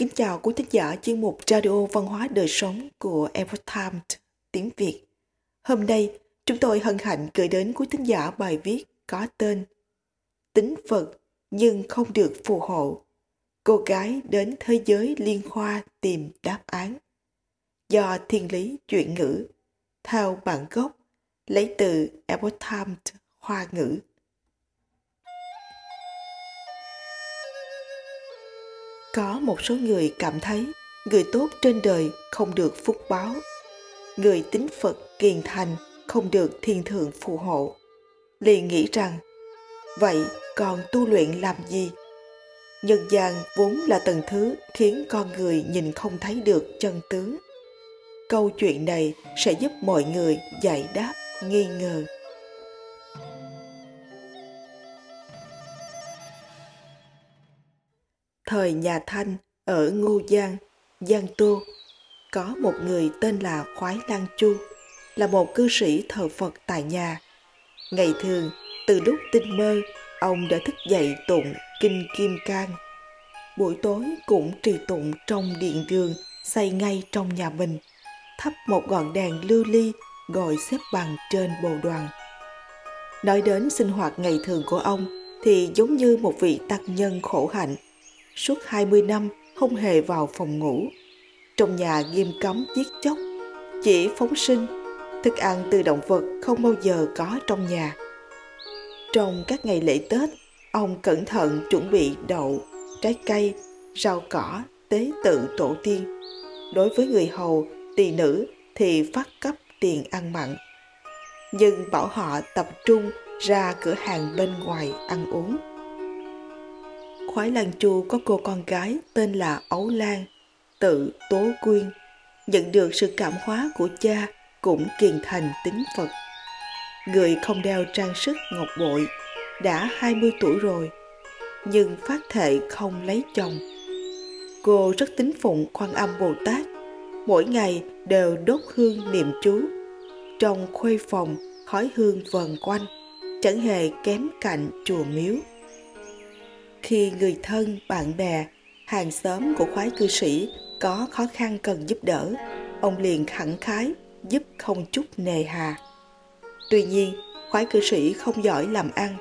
Kính chào quý thính giả chuyên mục Radio Văn hóa Đời Sống của Epoch Times tiếng Việt. Hôm nay, chúng tôi hân hạnh gửi đến quý thính giả bài viết có tên Tính Phật nhưng không được phù hộ. Cô gái đến thế giới liên khoa tìm đáp án. Do thiên lý chuyện ngữ, theo bản gốc, lấy từ Epoch Times Hoa ngữ. Có một số người cảm thấy người tốt trên đời không được phúc báo. Người tín Phật kiền thành không được thiên thượng phù hộ. Liền nghĩ rằng, vậy còn tu luyện làm gì? Nhân gian vốn là tầng thứ khiến con người nhìn không thấy được chân tướng. Câu chuyện này sẽ giúp mọi người giải đáp nghi ngờ. Thời nhà Thanh ở Ngô Giang, Giang Tô, có một người tên là Khoái Lan Chu, là một cư sĩ thờ Phật tại nhà. Ngày thường, từ lúc tinh mơ, ông đã thức dậy tụng Kinh Kim Cang. Buổi tối cũng trì tụng trong điện đường xây ngay trong nhà mình, thắp một ngọn đèn lưu ly ngồi xếp bằng trên bồ đoàn. Nói đến sinh hoạt ngày thường của ông thì giống như một vị tăng nhân khổ hạnh suốt 20 năm không hề vào phòng ngủ. Trong nhà nghiêm cấm giết chóc, chỉ phóng sinh, thức ăn từ động vật không bao giờ có trong nhà. Trong các ngày lễ Tết, ông cẩn thận chuẩn bị đậu, trái cây, rau cỏ, tế tự tổ tiên. Đối với người hầu, tỳ nữ thì phát cấp tiền ăn mặn. Nhưng bảo họ tập trung ra cửa hàng bên ngoài ăn uống khoái Lan Chu có cô con gái tên là Ấu Lan, tự Tố Quyên, nhận được sự cảm hóa của cha cũng kiền thành tính Phật. Người không đeo trang sức ngọc bội, đã 20 tuổi rồi, nhưng phát thệ không lấy chồng. Cô rất tín phụng quan âm Bồ Tát, mỗi ngày đều đốt hương niệm chú. Trong khuê phòng, khói hương vần quanh, chẳng hề kém cạnh chùa miếu khi người thân, bạn bè, hàng xóm của khoái cư sĩ có khó khăn cần giúp đỡ, ông liền khẳng khái giúp không chút nề hà. Tuy nhiên, khoái cư sĩ không giỏi làm ăn,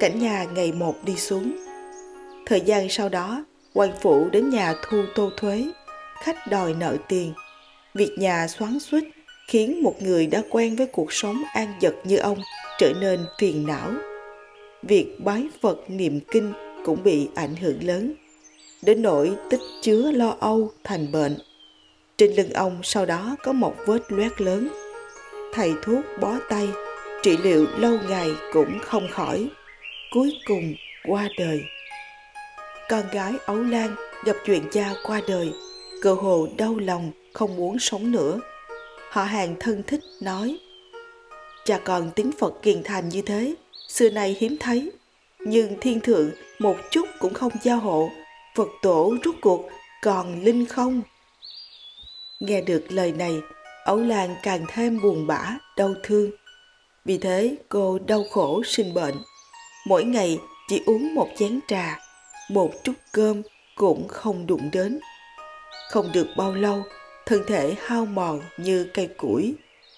cảnh nhà ngày một đi xuống. Thời gian sau đó, quan phủ đến nhà thu tô thuế, khách đòi nợ tiền. Việc nhà xoắn xuýt khiến một người đã quen với cuộc sống an dật như ông trở nên phiền não. Việc bái Phật niệm kinh cũng bị ảnh hưởng lớn, đến nỗi tích chứa lo âu thành bệnh. Trên lưng ông sau đó có một vết loét lớn. Thầy thuốc bó tay, trị liệu lâu ngày cũng không khỏi, cuối cùng qua đời. Con gái Ấu Lan gặp chuyện cha qua đời, cơ hồ đau lòng không muốn sống nữa. Họ hàng thân thích nói, cha còn tiếng Phật kiền thành như thế, xưa nay hiếm thấy nhưng thiên thượng một chút cũng không giao hộ. Phật tổ rút cuộc còn linh không? Nghe được lời này ấu lan càng thêm buồn bã, đau thương. Vì thế, cô đau khổ sinh bệnh. Mỗi ngày chỉ uống một chén trà, một chút cơm cũng không đụng đến. Không được bao lâu, thân thể hao mòn như cây củi,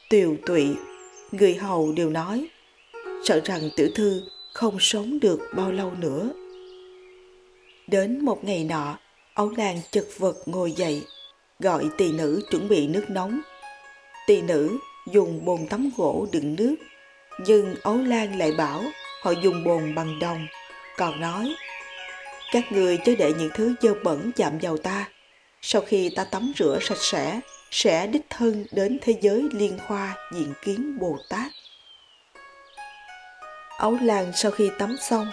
tiều tụy. Người hầu đều nói, sợ rằng tiểu thư không sống được bao lâu nữa. Đến một ngày nọ ấu lan chật vật ngồi dậy, gọi tỳ nữ chuẩn bị nước nóng. Tỳ nữ dùng bồn tắm gỗ đựng nước, nhưng ấu lan lại bảo họ dùng bồn bằng đồng, còn nói, các người chớ để những thứ dơ bẩn chạm vào ta. Sau khi ta tắm rửa sạch sẽ sẽ đích thân đến thế giới liên khoa diện kiến bồ tát. Ấu Lan sau khi tắm xong,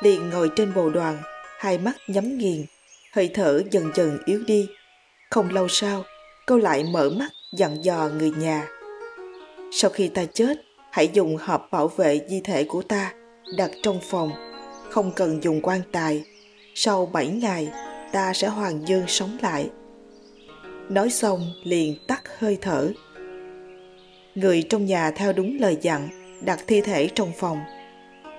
liền ngồi trên bồ đoàn, hai mắt nhắm nghiền, hơi thở dần dần yếu đi. Không lâu sau, cô lại mở mắt dặn dò người nhà. Sau khi ta chết, hãy dùng hộp bảo vệ di thể của ta, đặt trong phòng, không cần dùng quan tài. Sau bảy ngày, ta sẽ hoàn dương sống lại. Nói xong liền tắt hơi thở. Người trong nhà theo đúng lời dặn, đặt thi thể trong phòng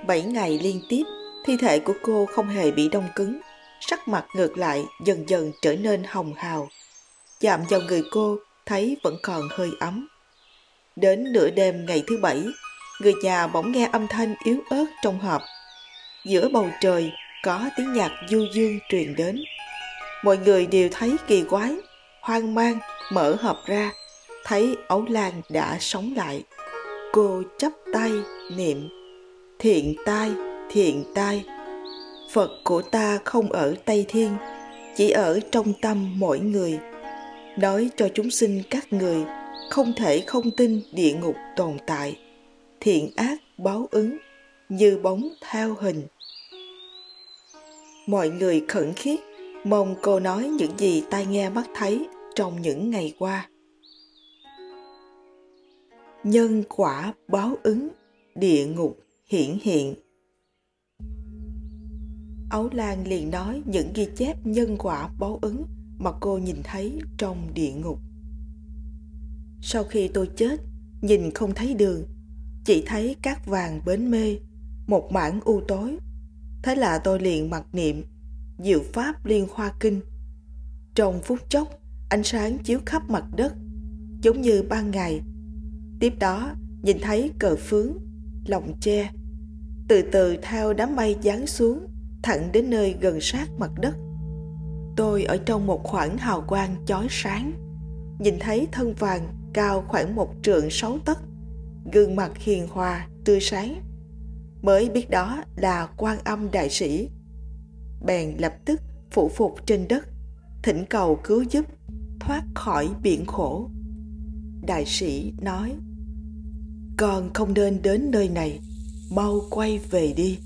7 ngày liên tiếp, thi thể của cô không hề bị đông cứng, sắc mặt ngược lại dần dần trở nên hồng hào. Chạm vào người cô, thấy vẫn còn hơi ấm. Đến nửa đêm ngày thứ bảy, người nhà bỗng nghe âm thanh yếu ớt trong hộp. Giữa bầu trời có tiếng nhạc du dương truyền đến. Mọi người đều thấy kỳ quái, hoang mang, mở hộp ra, thấy ấu lan đã sống lại. Cô chắp tay niệm, thiện tai, thiện tai. Phật của ta không ở Tây Thiên, chỉ ở trong tâm mỗi người. Nói cho chúng sinh các người không thể không tin địa ngục tồn tại thiện ác báo ứng như bóng theo hình mọi người khẩn khiết mong cô nói những gì tai nghe mắt thấy trong những ngày qua nhân quả báo ứng địa ngục hiển hiện ấu lan liền nói những ghi chép nhân quả báo ứng mà cô nhìn thấy trong địa ngục sau khi tôi chết, nhìn không thấy đường, chỉ thấy cát vàng bến mê, một mảng u tối. Thế là tôi liền mặc niệm, diệu pháp liên hoa kinh. Trong phút chốc, ánh sáng chiếu khắp mặt đất, giống như ban ngày. Tiếp đó, nhìn thấy cờ phướng, lồng tre, từ từ theo đám mây giáng xuống, thẳng đến nơi gần sát mặt đất. Tôi ở trong một khoảng hào quang chói sáng, nhìn thấy thân vàng cao khoảng một trượng sáu tấc, gương mặt hiền hòa, tươi sáng. Mới biết đó là quan âm đại sĩ. Bèn lập tức phủ phục trên đất, thỉnh cầu cứu giúp, thoát khỏi biển khổ. Đại sĩ nói, con không nên đến nơi này, mau quay về đi.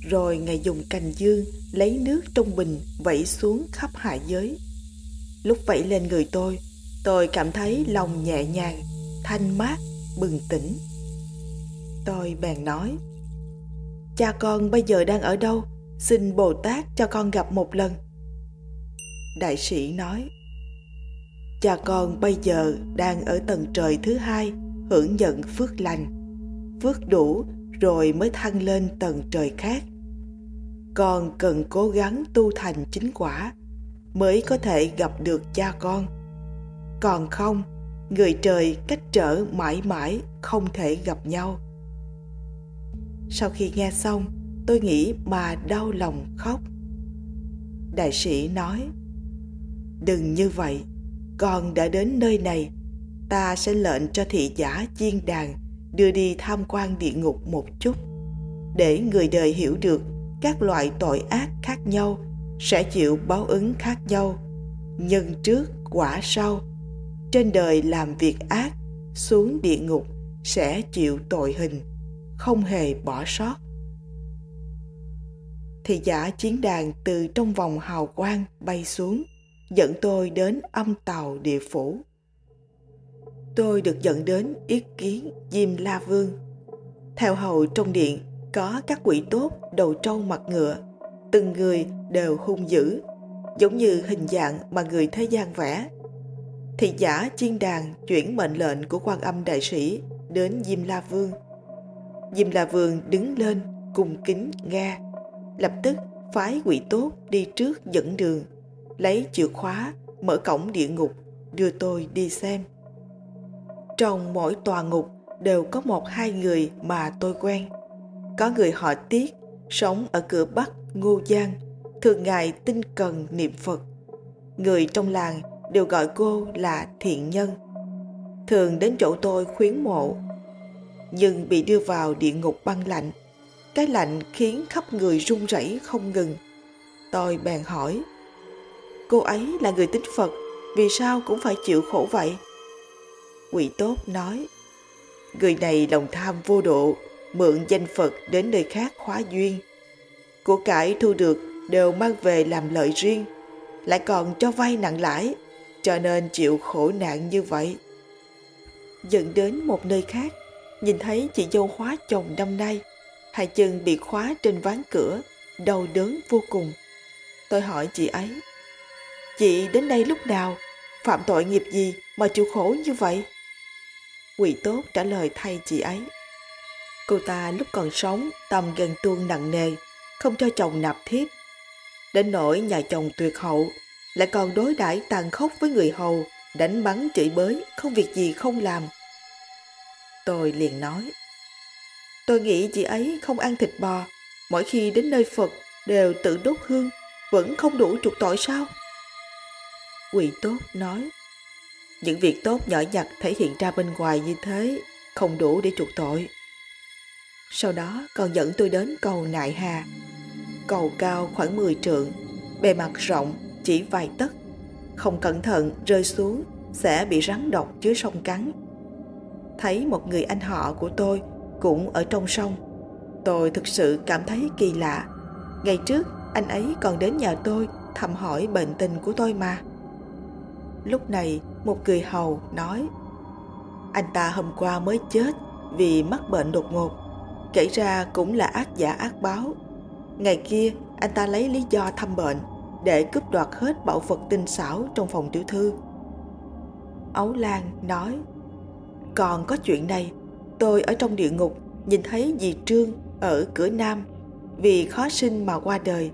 Rồi Ngài dùng cành dương lấy nước trong bình vẩy xuống khắp hạ giới. Lúc vẩy lên người tôi, tôi cảm thấy lòng nhẹ nhàng thanh mát bừng tỉnh tôi bèn nói cha con bây giờ đang ở đâu xin bồ tát cho con gặp một lần đại sĩ nói cha con bây giờ đang ở tầng trời thứ hai hưởng nhận phước lành phước đủ rồi mới thăng lên tầng trời khác. Con cần cố gắng tu thành chính quả mới có thể gặp được cha con. Còn không, người trời cách trở mãi mãi không thể gặp nhau. Sau khi nghe xong, tôi nghĩ mà đau lòng khóc. Đại sĩ nói, đừng như vậy, con đã đến nơi này, ta sẽ lệnh cho thị giả chiên đàn đưa đi tham quan địa ngục một chút. Để người đời hiểu được các loại tội ác khác nhau sẽ chịu báo ứng khác nhau. Nhân trước, quả sau. Trên đời làm việc ác, xuống địa ngục sẽ chịu tội hình, không hề bỏ sót. Thì giả chiến đàn từ trong vòng hào quang bay xuống, dẫn tôi đến âm tàu địa phủ tôi được dẫn đến yết kiến diêm la vương theo hầu trong điện có các quỷ tốt đầu trâu mặt ngựa từng người đều hung dữ giống như hình dạng mà người thế gian vẽ thị giả chiên đàn chuyển mệnh lệnh của quan âm đại sĩ đến Diêm La Vương. Diêm La Vương đứng lên cùng kính nghe, lập tức phái quỷ tốt đi trước dẫn đường, lấy chìa khóa mở cổng địa ngục đưa tôi đi xem. Trong mỗi tòa ngục đều có một hai người mà tôi quen. Có người họ Tiết sống ở cửa Bắc Ngô Giang, thường ngày tinh cần niệm Phật. Người trong làng đều gọi cô là thiện nhân thường đến chỗ tôi khuyến mộ nhưng bị đưa vào địa ngục băng lạnh cái lạnh khiến khắp người run rẩy không ngừng tôi bèn hỏi cô ấy là người tín phật vì sao cũng phải chịu khổ vậy quỷ tốt nói người này lòng tham vô độ mượn danh phật đến nơi khác khóa duyên của cải thu được đều mang về làm lợi riêng lại còn cho vay nặng lãi cho nên chịu khổ nạn như vậy. Dẫn đến một nơi khác, nhìn thấy chị dâu khóa chồng năm nay, hai chân bị khóa trên ván cửa, đau đớn vô cùng. Tôi hỏi chị ấy, chị đến đây lúc nào, phạm tội nghiệp gì mà chịu khổ như vậy? Quỷ tốt trả lời thay chị ấy. Cô ta lúc còn sống tâm ghen tuông nặng nề, không cho chồng nạp thiếp. Đến nỗi nhà chồng tuyệt hậu, lại còn đối đãi tàn khốc với người hầu, đánh bắn chửi bới, không việc gì không làm. Tôi liền nói, tôi nghĩ chị ấy không ăn thịt bò, mỗi khi đến nơi Phật đều tự đốt hương, vẫn không đủ chuộc tội sao? Quỷ tốt nói, những việc tốt nhỏ nhặt thể hiện ra bên ngoài như thế không đủ để chuộc tội. Sau đó còn dẫn tôi đến cầu Nại Hà. Cầu cao khoảng 10 trượng, bề mặt rộng chỉ vài tấc. Không cẩn thận rơi xuống sẽ bị rắn độc dưới sông cắn. Thấy một người anh họ của tôi cũng ở trong sông. Tôi thực sự cảm thấy kỳ lạ. Ngày trước anh ấy còn đến nhà tôi thăm hỏi bệnh tình của tôi mà. Lúc này, một người hầu nói, Anh ta hôm qua mới chết vì mắc bệnh đột ngột, Kể ra cũng là ác giả ác báo. Ngày kia, anh ta lấy lý do thăm bệnh Để cướp đoạt hết bảo vật tinh xảo trong phòng tiểu thư. Ấu Lan nói, Còn có chuyện này. Tôi ở trong địa ngục, nhìn thấy dì Trương ở cửa Nam, Vì khó sinh mà qua đời.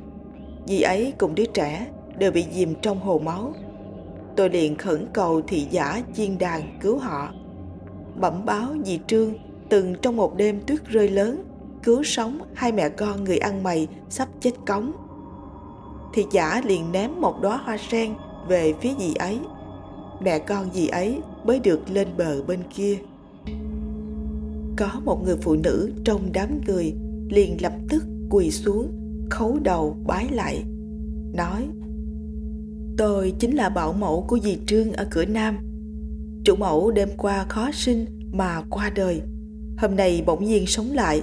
Dì ấy cùng đứa trẻ, đều bị dìm trong hồ máu tôi liền khẩn cầu thị giả chiên đàn cứu họ. Bẩm báo dì Trương từng trong một đêm tuyết rơi lớn cứu sống hai mẹ con người ăn mày sắp chết cống. Thị giả liền ném một đóa hoa sen về phía dì ấy. Mẹ con dì ấy mới được lên bờ bên kia. Có một người phụ nữ trong đám người liền lập tức quỳ xuống, khấu đầu bái lại, nói Tôi chính là bảo mẫu của dì Trương ở cửa Nam. Chủ mẫu đêm qua khó sinh mà qua đời. Hôm nay bỗng nhiên sống lại.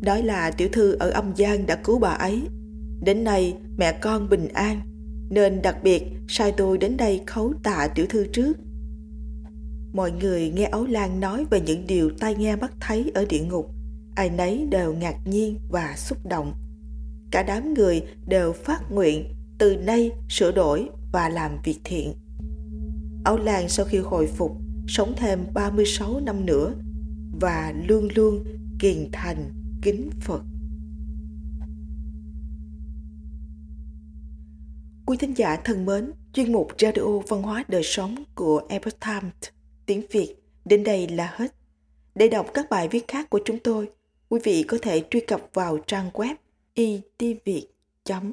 Đó là tiểu thư ở âm gian đã cứu bà ấy. Đến nay mẹ con bình an, nên đặc biệt sai tôi đến đây khấu tạ tiểu thư trước. Mọi người nghe Ấu Lan nói về những điều tai nghe mắt thấy ở địa ngục. Ai nấy đều ngạc nhiên và xúc động. Cả đám người đều phát nguyện từ nay sửa đổi và làm việc thiện. Áo Lan sau khi hồi phục sống thêm 36 năm nữa và luôn luôn kiền thành kính Phật. Quý thính giả thân mến, chuyên mục Radio Văn hóa Đời Sống của Epoch Times tiếng Việt đến đây là hết. Để đọc các bài viết khác của chúng tôi, quý vị có thể truy cập vào trang web itviet.com.